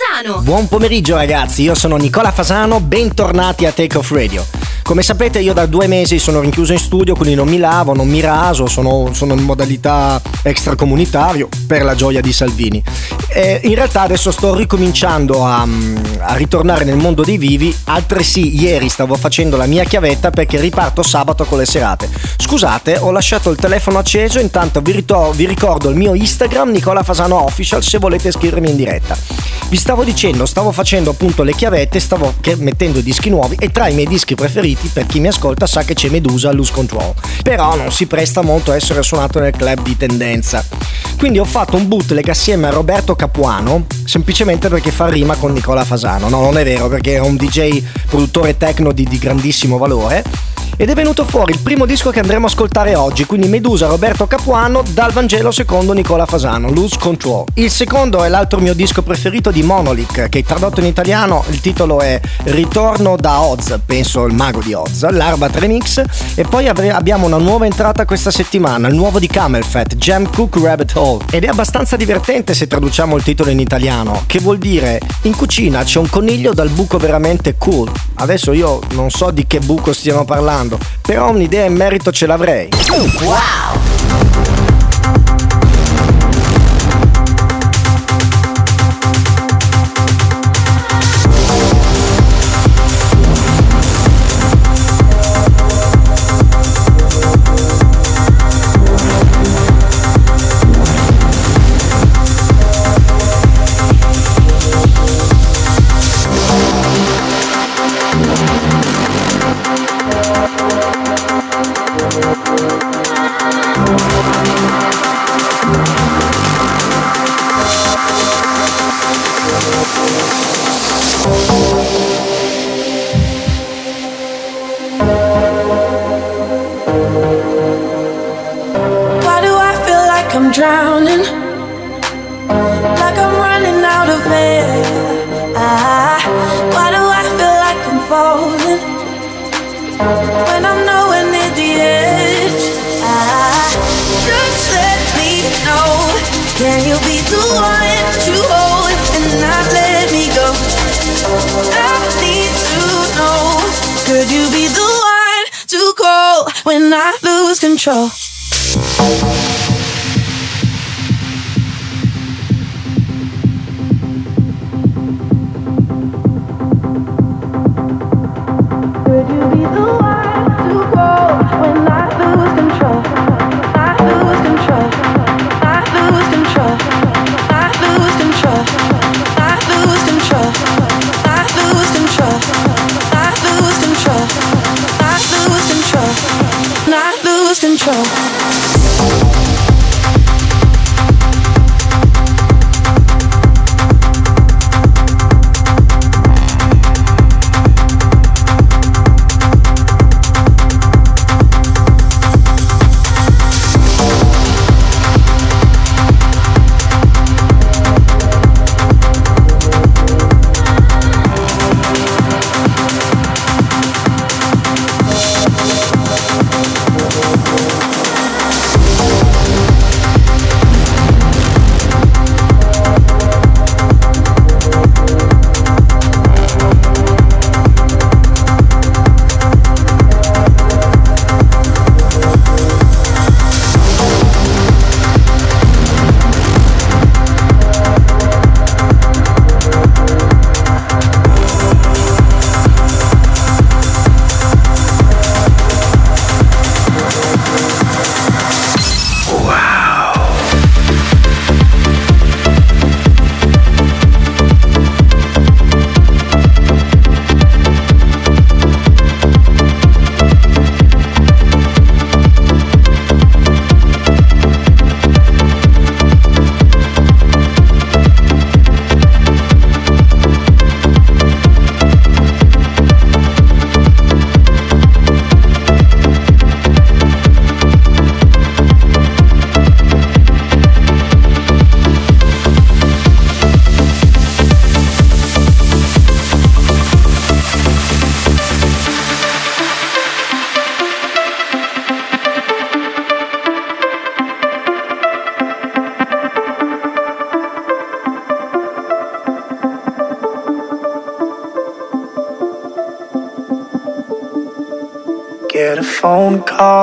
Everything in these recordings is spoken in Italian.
Fasano Buon pomeriggio ragazzi, io sono Nicola Fasano, bentornati a Take Off Radio. Come sapete io da due mesi sono rinchiuso in studio, quindi non mi lavo, non mi raso, sono, sono in modalità extracomunitario per la gioia di Salvini. E in realtà adesso sto ricominciando a, a ritornare nel mondo dei vivi, altresì ieri stavo facendo la mia chiavetta perché riparto sabato con le serate. Scusate, ho lasciato il telefono acceso, intanto vi, ritor- vi ricordo il mio Instagram Nicola Fasano Official se volete scrivermi in diretta. Vi stavo dicendo, stavo facendo appunto le chiavette, stavo mettendo dischi nuovi e tra i miei dischi preferiti per chi mi ascolta sa che c'è Medusa Lose Control. Però non si presta molto a essere suonato nel club di tendenza. Quindi ho fatto un bootleg assieme a Roberto Capuano, semplicemente perché fa rima con Nicola Fasano. No, non è vero, perché è un DJ produttore techno di, di grandissimo valore ed è venuto fuori il primo disco che andremo a ascoltare oggi, quindi Medusa Roberto Capuano dal Vangelo secondo Nicola Fasano, Lose Control. Il secondo è l'altro mio disco preferito di Monolith, che tradotto in italiano il titolo è Ritorno da Oz, penso il mago di Oz, l'Arbat Remix e poi abbiamo una nuova entrata questa settimana, il nuovo di Camel Fat, Jam Cook Rabbit Hole. Ed è abbastanza divertente se traduciamo il titolo in italiano, che vuol dire in cucina c'è un coniglio dal buco veramente cool. Adesso io non so di che buco stiamo parlando, però un'idea in merito ce l'avrei. Wow!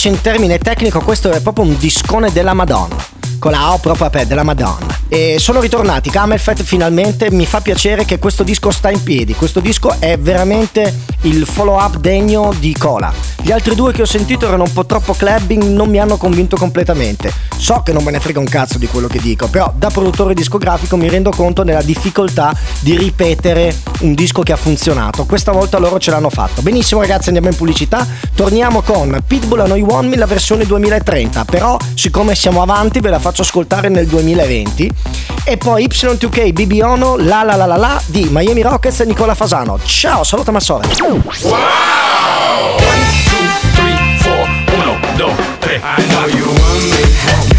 Dice in termine tecnico, questo è proprio un discone della Madonna. Con la O proprio per della Madonna. E sono ritornati Camelfett finalmente, mi fa piacere che questo disco sta in piedi, questo disco è veramente il follow up degno di Cola. Gli altri due che ho sentito erano un po' troppo clubbing, non mi hanno convinto completamente. So che non me ne frega un cazzo di quello che dico, però da produttore discografico mi rendo conto della difficoltà di ripetere un disco che ha funzionato. Questa volta loro ce l'hanno fatto. Benissimo ragazzi, andiamo in pubblicità. Torniamo con Pitbull a Noi One la versione 2030, però siccome siamo avanti ve la faccio ascoltare nel 2020 e poi Y2K BB Ono La La La La La di Miami Rockets e Nicola Fasano. Ciao, saluta Massore. Wow! One, two. I know you want me,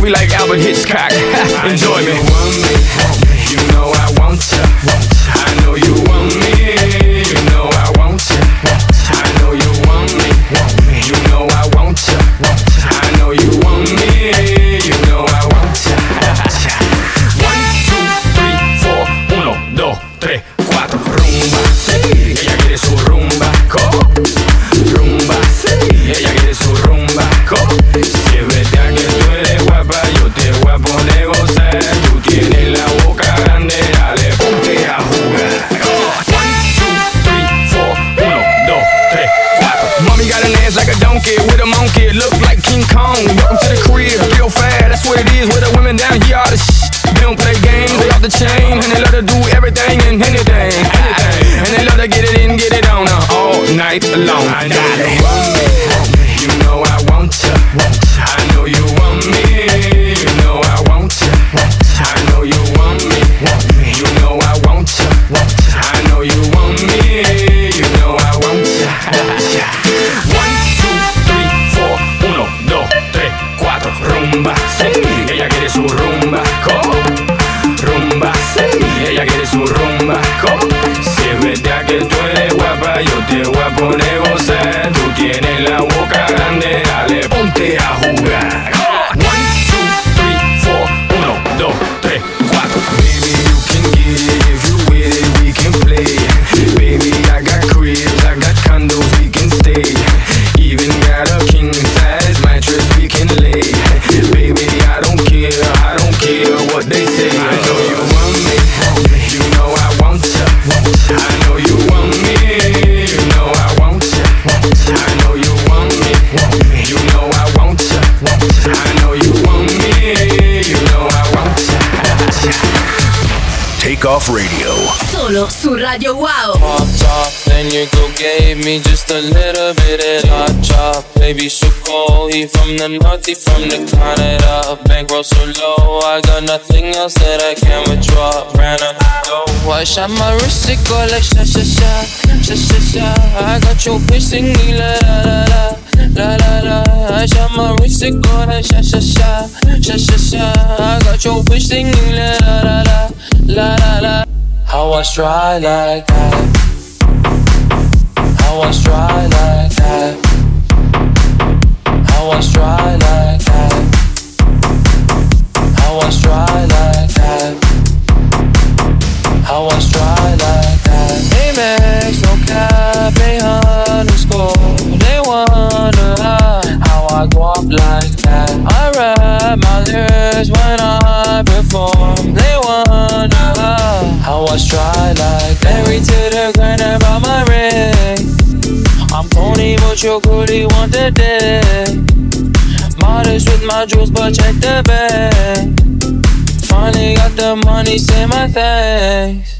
movie like Albert Hitchcock. Enjoy me. You know I want. Take Off Radio. Solo su Radio Wow. Pop top, then your girl gave me just a little bit of hot chop. Baby, so cold, he from the north, he from the Canada. Bankroll so low, I got nothing else that I can withdraw. Ran up the dough, I shot my wrist, it go like sha sha sha, sha sha sha. I got your bitch singing la la la la, la la. I shot my wrist, it go like sha sha sha, sha sha sha. I got your bitch singing la la la la, la la. How I stride like that. How I stride like that. How I stride like that. How I stride like that. How I stride like that. Amex, no go up like that. I rap my lyrics when I perform. They wonder how, I stride like that. Married to the grind about my ring. I'm pony, but your goodie want the dick. Modest with my jewels, but check the bag. Finally got the money, say my thanks.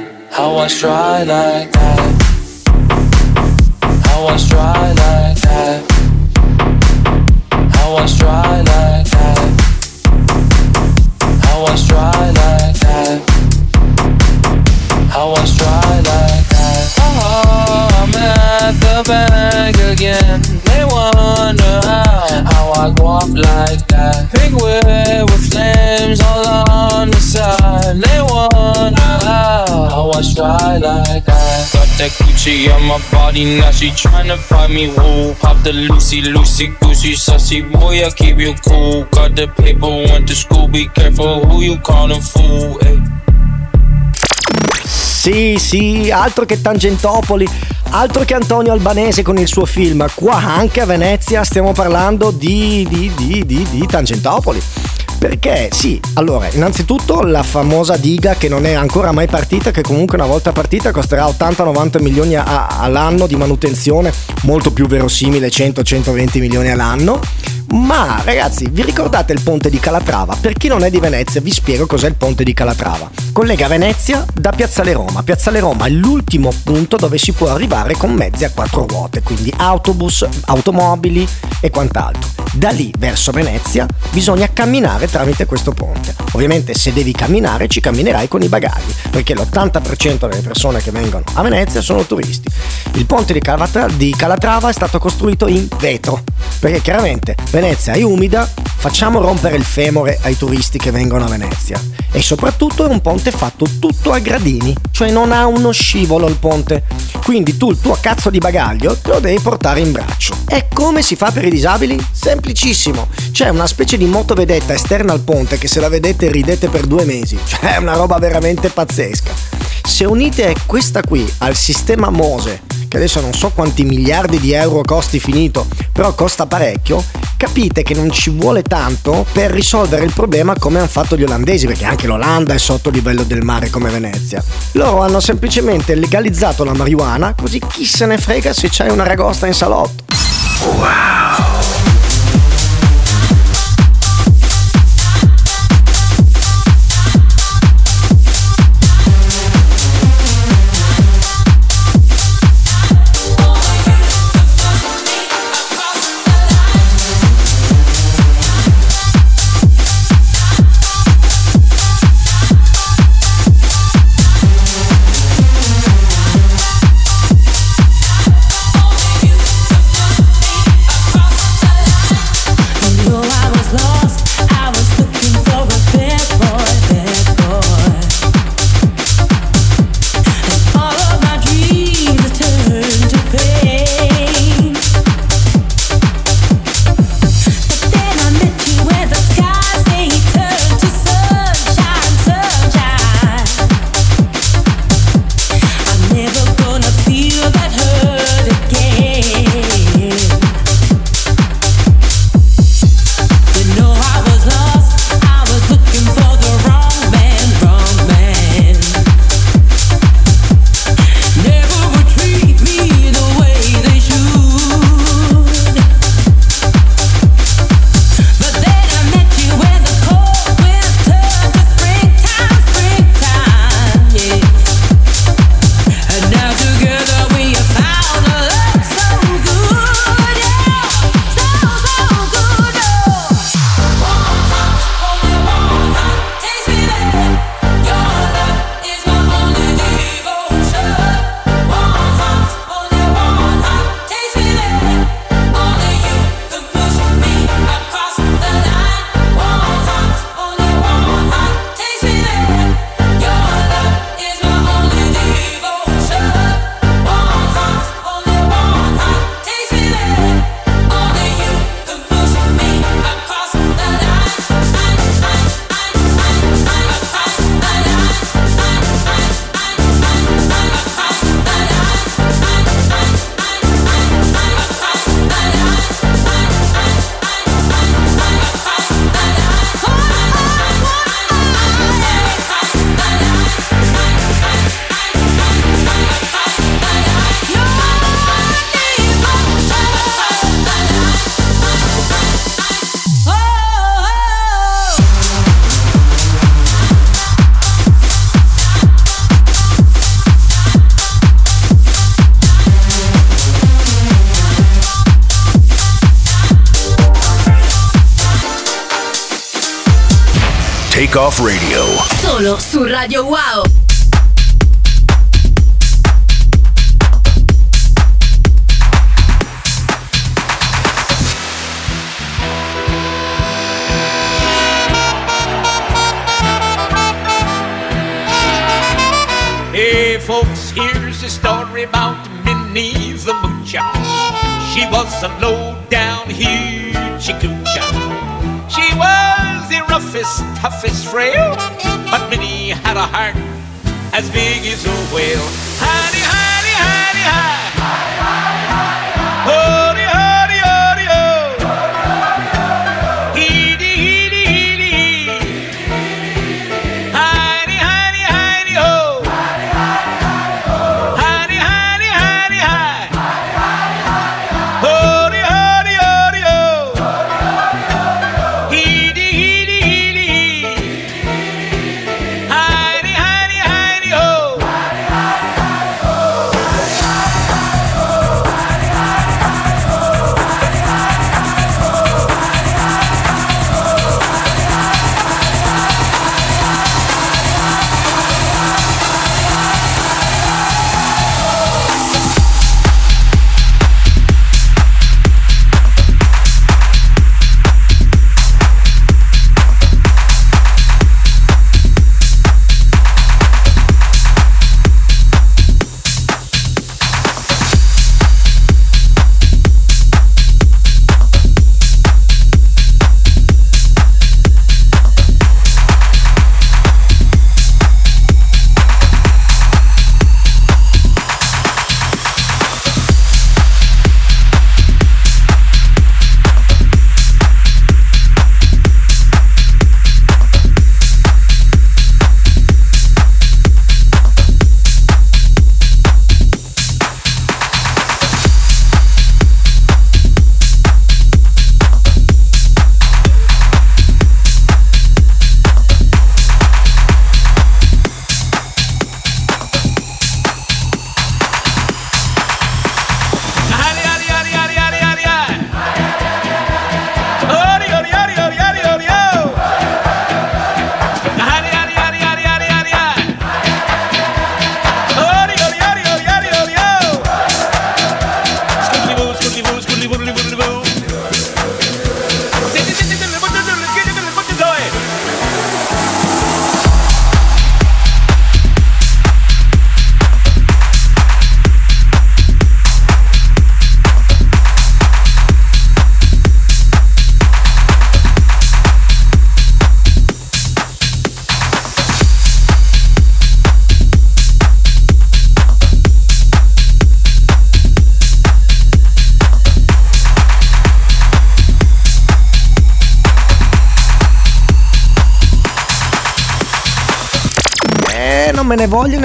How I stride like that. How I stride like that. How I stride like that. How I stride like go up like that. Pink with flames all on the side. They how, how I stride like that. Got that Gucci on my body, now she tryna find me woo. Pop the Lucy, Lucy, Goosey, sussy boy, I keep you cool. Got the paper, went to school, be careful who you callin' fool. Ay. Sì, sì, altro che Tangentopoli, altro che Antonio Albanese con il suo film. Qua anche a Venezia stiamo parlando di, di, di, di, di Tangentopoli. Perché sì, allora, innanzitutto la famosa diga che non è ancora mai partita, che comunque una volta partita costerà 80-90 milioni a- all'anno di manutenzione, molto più verosimile 100-120 milioni all'anno. Ma ragazzi, vi ricordate il ponte di Calatrava? Per chi non è di Venezia, vi spiego cos'è il ponte di Calatrava. Collega Venezia da Piazzale Roma. Piazzale Roma è l'ultimo punto dove si può arrivare con mezzi a quattro ruote, quindi autobus, automobili e quant'altro. Da lì verso Venezia bisogna camminare tramite questo ponte. Ovviamente se devi camminare ci camminerai con i bagagli, perché l'80% delle persone che vengono a Venezia sono turisti. Il ponte di Calatrava, è stato costruito in vetro, perché chiaramente Venezia è umida, facciamo rompere il femore ai turisti che vengono a Venezia. E soprattutto è un ponte fatto tutto a gradini, cioè non ha uno scivolo il ponte. Quindi tu il tuo cazzo di bagaglio te lo devi portare in braccio. E come si fa per i disabili? Semplicissimo. C'è una specie di motovedetta esterna al ponte che se la vedete ridete per due mesi. Cioè è una roba veramente pazzesca. Se unite questa qui al sistema Mose, che adesso non so quanti miliardi di euro costi finito, però costa parecchio, capite che non ci vuole tanto per risolvere il problema come hanno fatto gli olandesi, perché anche l'Olanda è sotto il livello del mare come Venezia. Loro hanno semplicemente legalizzato la marijuana, così chi se ne frega se c'hai una ragosta in salotto. Though Off Radio. Solo su Radio Wow. Hey, folks, here's a story about Minnie the Moocher. She was a low-down roughest, toughest frail, but Minnie had a heart as big as a whale.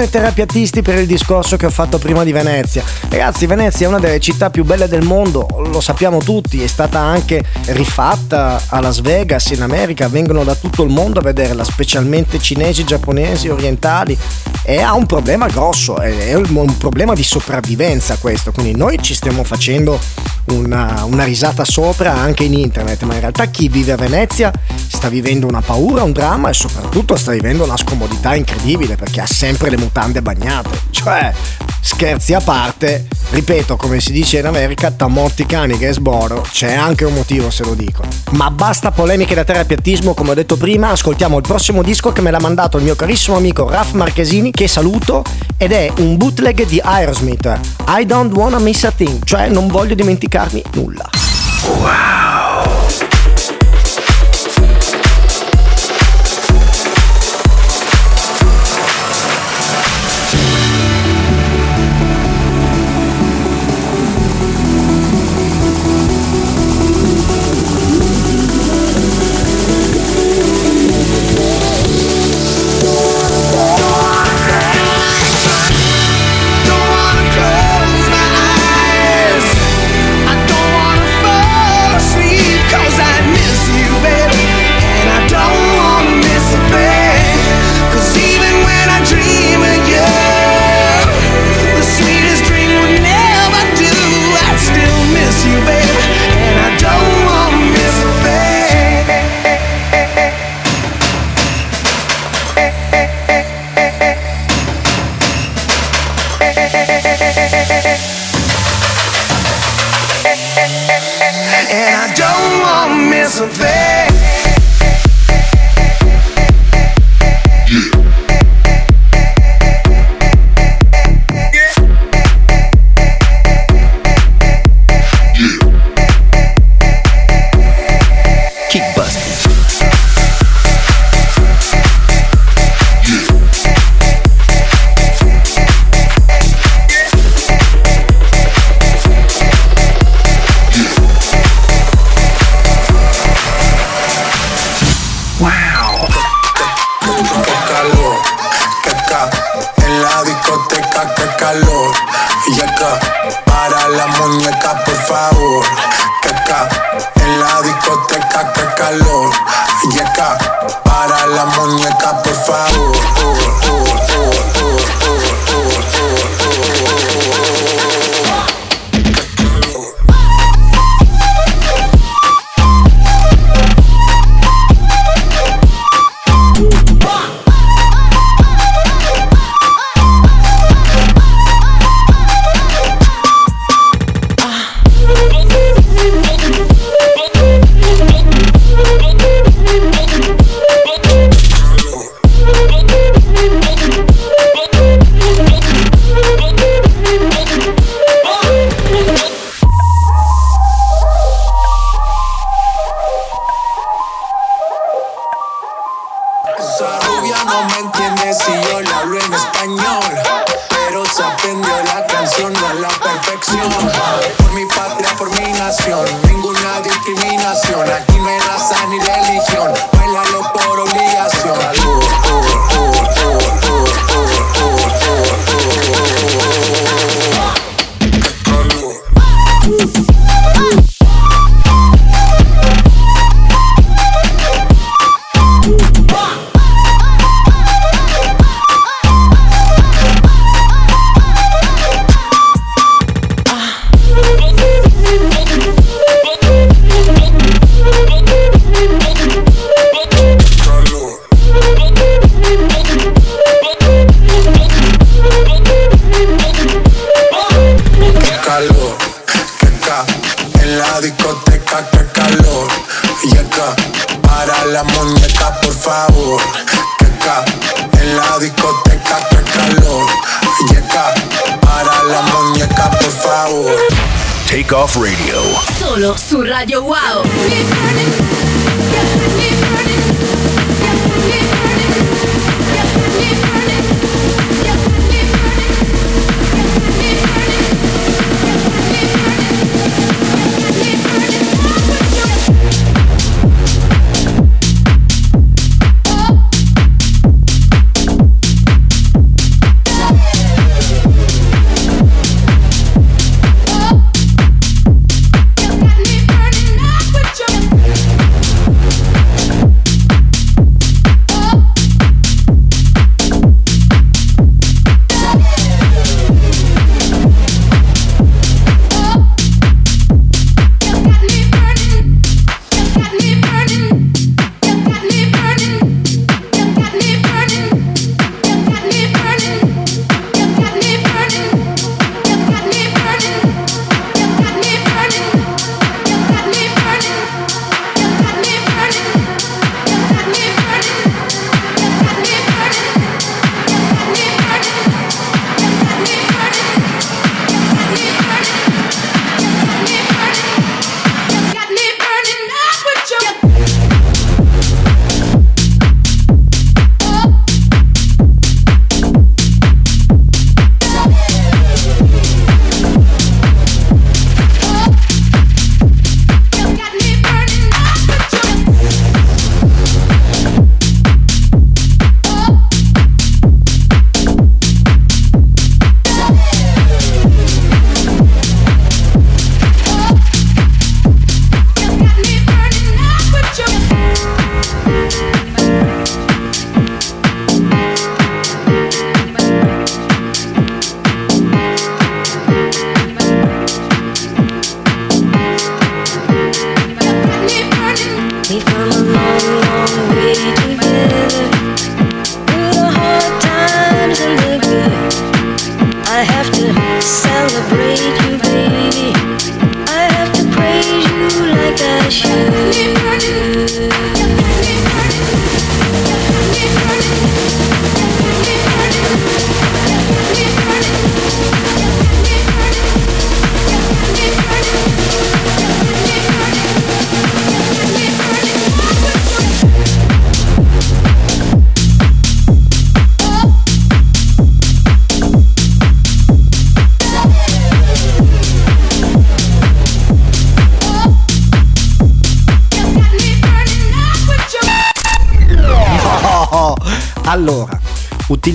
I terapiatisti per il discorso che ho fatto prima di Venezia. Ragazzi, Venezia è una delle città più belle del mondo, lo sappiamo tutti, è stata anche rifatta a Las Vegas in America, vengono da tutto il mondo a vederla, specialmente cinesi, giapponesi, orientali e ha un problema grosso, è un problema di sopravvivenza questo, quindi noi ci stiamo facendo una, una risata sopra anche in internet, ma in realtà chi vive a Venezia sta vivendo una paura, un dramma e soprattutto sta vivendo una scomodità incredibile perché ha sempre le mutande bagnate. Cioè, scherzi a parte, ripeto, come si dice in America, tamotti cani che sboro, c'è anche un motivo se lo dico. Ma basta polemiche da terapiatismo, come ho detto prima, ascoltiamo il prossimo disco che me l'ha mandato il mio carissimo amico Raf Marchesini, che saluto, ed è un bootleg di Aerosmith, I Don't Wanna Miss a Thing, cioè non voglio dimenticarmi nulla. Don't And I don't wanna miss a thing.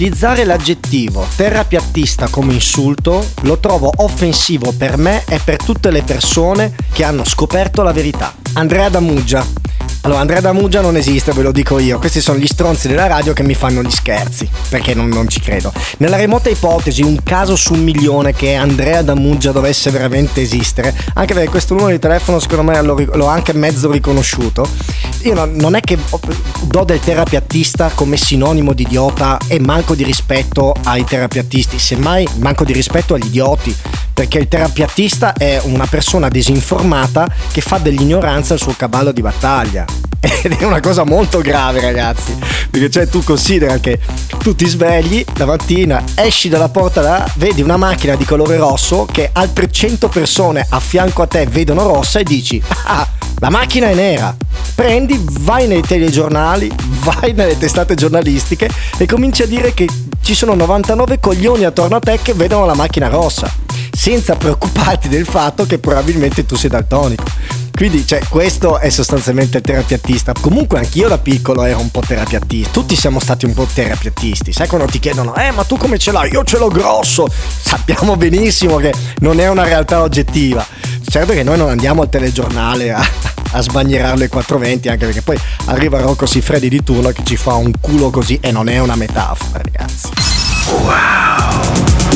Utilizzare l'aggettivo terrapiattista come insulto lo trovo offensivo per me e per tutte le persone che hanno scoperto la verità. Andrea Damuggia. Allora, Andrea Damuggia non esiste, ve lo dico io. Questi sono gli stronzi della radio che mi fanno gli scherzi, perché non, non ci credo. Nella remota ipotesi, un caso su un milione che Andrea Damuggia dovesse veramente esistere, anche perché questo numero di telefono secondo me l'ho, l'ho anche mezzo riconosciuto, io non, non è che do del terapiattista come sinonimo di idiota e manco di rispetto ai terapiattisti, semmai manco di rispetto agli idioti, perché il terapiattista è una persona disinformata che fa dell'ignoranza il suo cavallo di battaglia. Ed è una cosa molto grave, ragazzi. Perché cioè tu considera che tu ti svegli la mattina, esci dalla porta, da, vedi una macchina di colore rosso che altre 100 persone a fianco a te vedono rossa e dici: Ah, la macchina è nera. Prendi, vai nei telegiornali, vai nelle testate giornalistiche e cominci a dire che ci sono 99 coglioni attorno a te che vedono la macchina rossa, senza preoccuparti del fatto che probabilmente tu sei daltonico. Quindi, cioè, questo è sostanzialmente il terapiattista. Comunque, anch'io da piccolo ero un po' terapiattista. Tutti siamo stati un po' terapiattisti. Sai quando ti chiedono, eh, ma tu come ce l'hai? Io ce l'ho grosso. Sappiamo benissimo che non è una realtà oggettiva. Certo che noi non andiamo al telegiornale a, a sbagnierare le 420, anche perché poi arriva Rocco Siffredi di turno che ci fa un culo così e non è una metafora, ragazzi. Heartbeat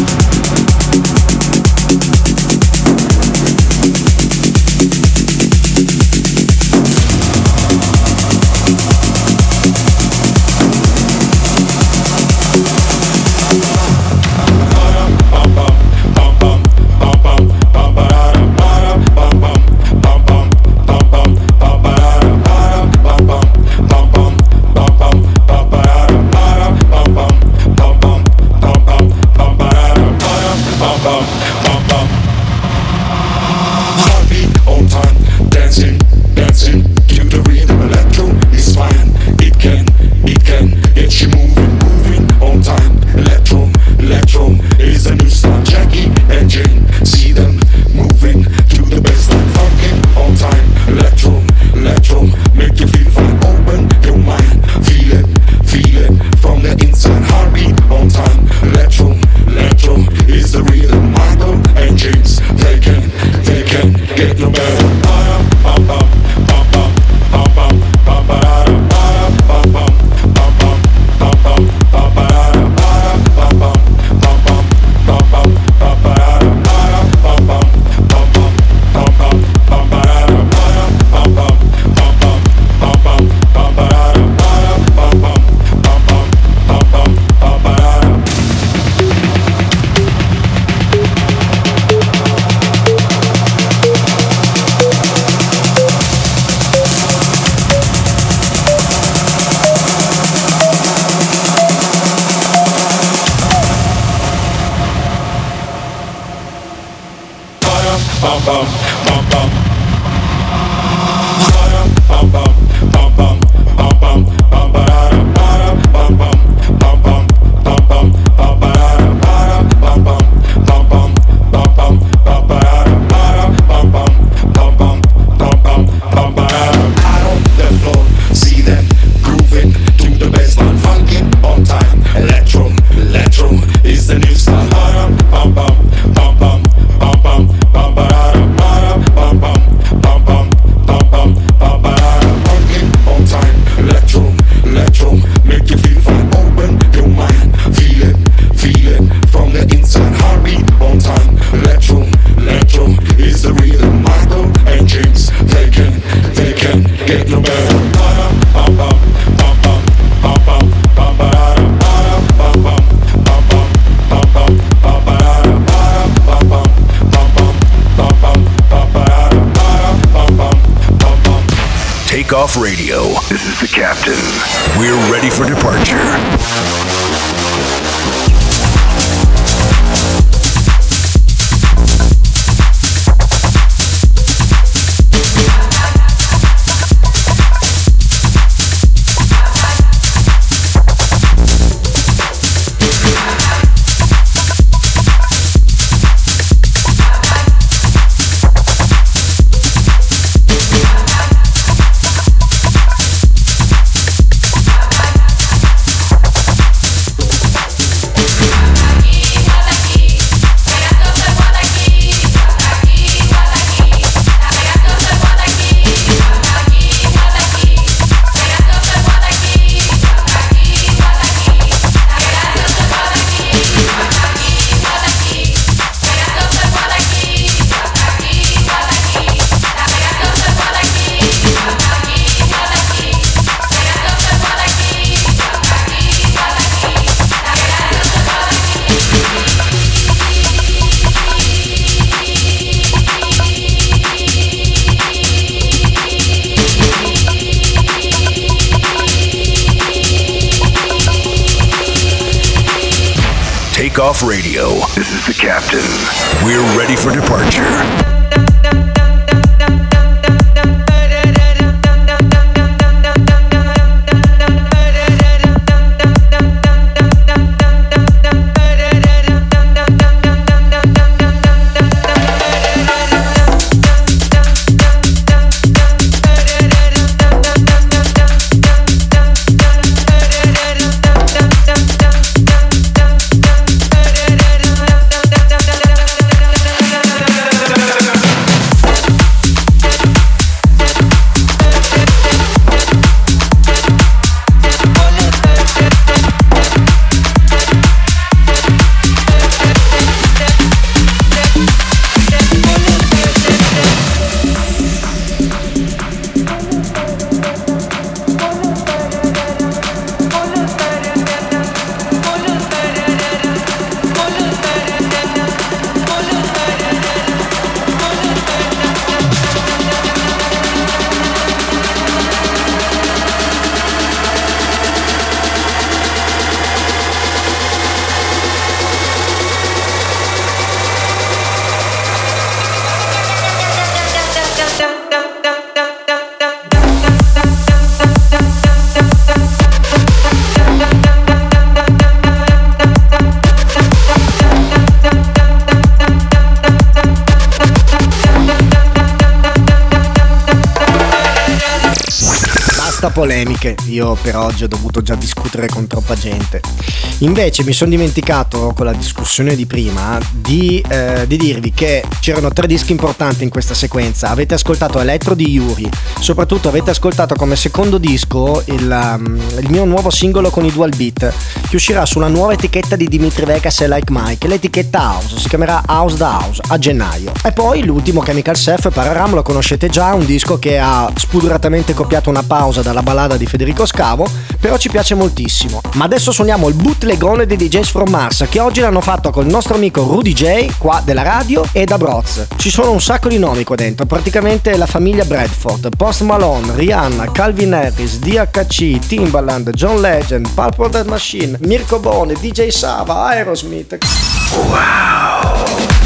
per oggi ho dovuto già discutere con troppa gente. Invece mi sono dimenticato con la discussione di prima di, eh, di dirvi che c'erano tre dischi importanti in questa sequenza. Avete ascoltato Electro di Yuri, soprattutto avete ascoltato come secondo disco il, um, il mio nuovo singolo con i dual beat che uscirà sulla nuova etichetta di Dimitri Vegas e Like Mike, l'etichetta House, si chiamerà House da House a gennaio. E poi l'ultimo Chemical Chef Pararam lo conoscete già, un disco che ha spudoratamente copiato una pausa dalla ballata di Federico Scavo, però ci piace moltissimo. Ma adesso suoniamo il bootlegone dei DJs from Mars che oggi l'hanno fatto col nostro amico Rudy J qua della radio e da Broz. Ci sono un sacco di nomi qua dentro, praticamente la famiglia Bradford, Post Malone, Rihanna, Calvin Harris, DHC, Timbaland, John Legend, Pulp Dead Machine, Mirko Bone, DJ Sava, Aerosmith. Me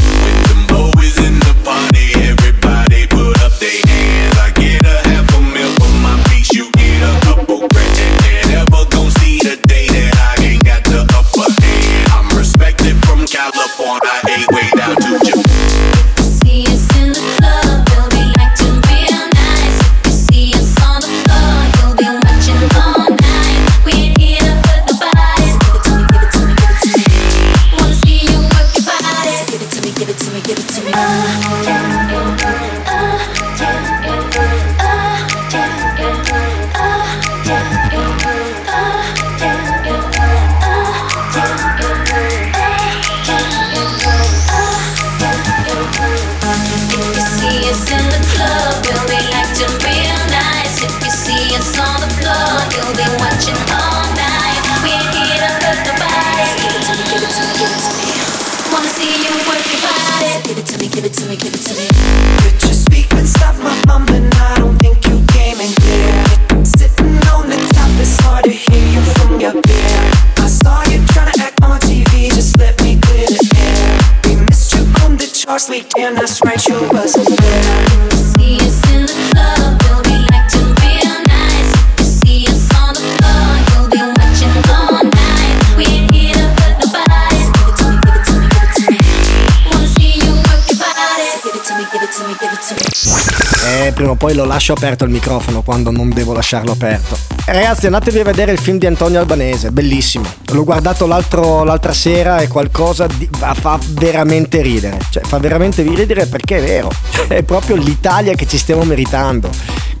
Eh, prima o poi lo lascio aperto il microfono quando non devo lasciarlo aperto. Ragazzi, andatevi a vedere il film di Antonio Albanese, bellissimo. L'ho guardato l'altra sera e qualcosa di, fa veramente ridere. Cioè, fa veramente ridere perché è vero. Cioè, è proprio l'Italia che ci stiamo meritando.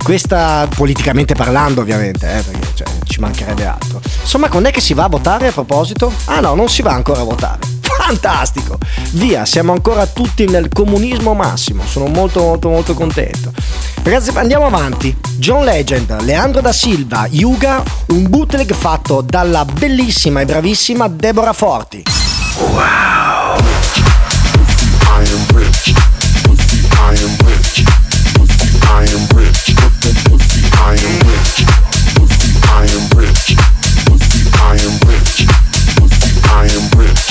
Questa politicamente parlando, ovviamente, eh, perché cioè, ci mancherebbe altro. Insomma, quando è che si va a votare a proposito? Ah no, non si va ancora a votare. Fantastico! Via, siamo ancora tutti nel comunismo massimo. Sono molto molto molto contento. Ragazzi, andiamo avanti. John Legend, Leandro da Silva, Yuga, un bootleg fatto dalla bellissima e bravissima Deborah Forti. Wow! I am rich.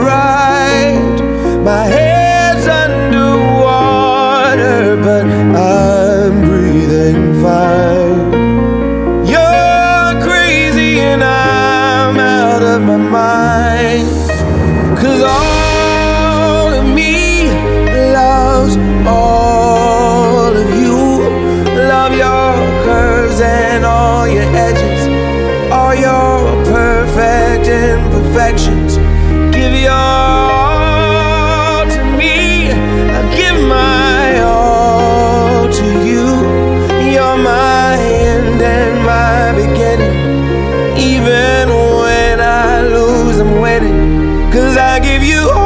I give you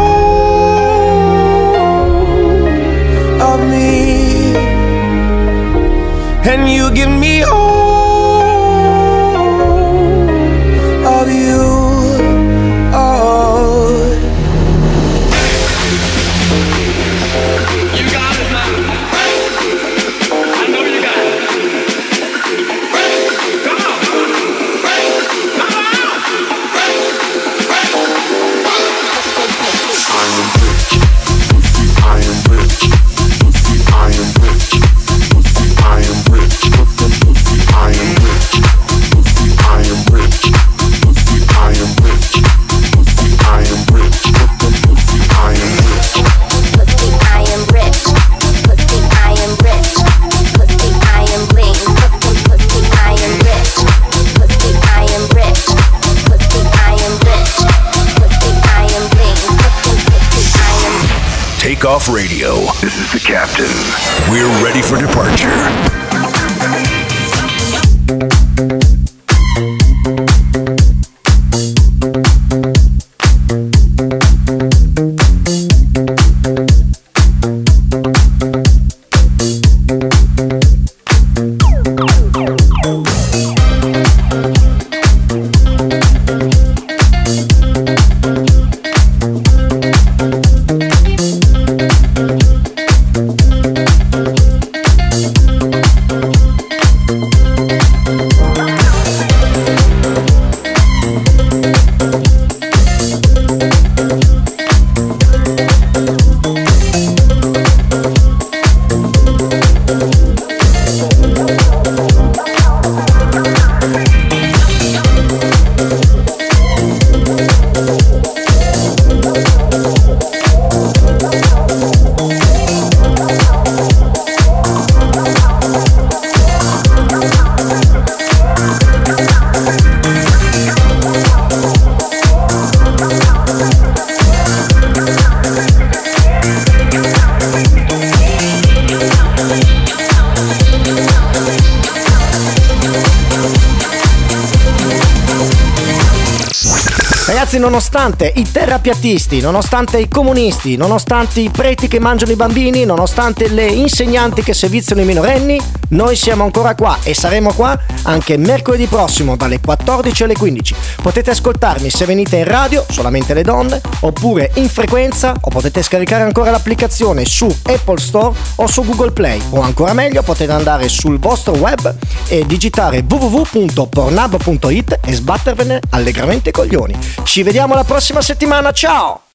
i terrapiattisti, nonostante i comunisti, nonostante i preti che mangiano i bambini, nonostante le insegnanti che serviziano i minorenni, noi siamo ancora qua e saremo qua anche mercoledì prossimo dalle 14 alle 15. Potete ascoltarmi se venite in radio, solamente le donne, oppure in frequenza, o potete scaricare ancora l'applicazione su Apple Store o su Google Play, o ancora meglio potete andare sul vostro web e digitare www.pornhub.it e sbattervene allegramente i coglioni. Ci vediamo la prossima settimana, ciao!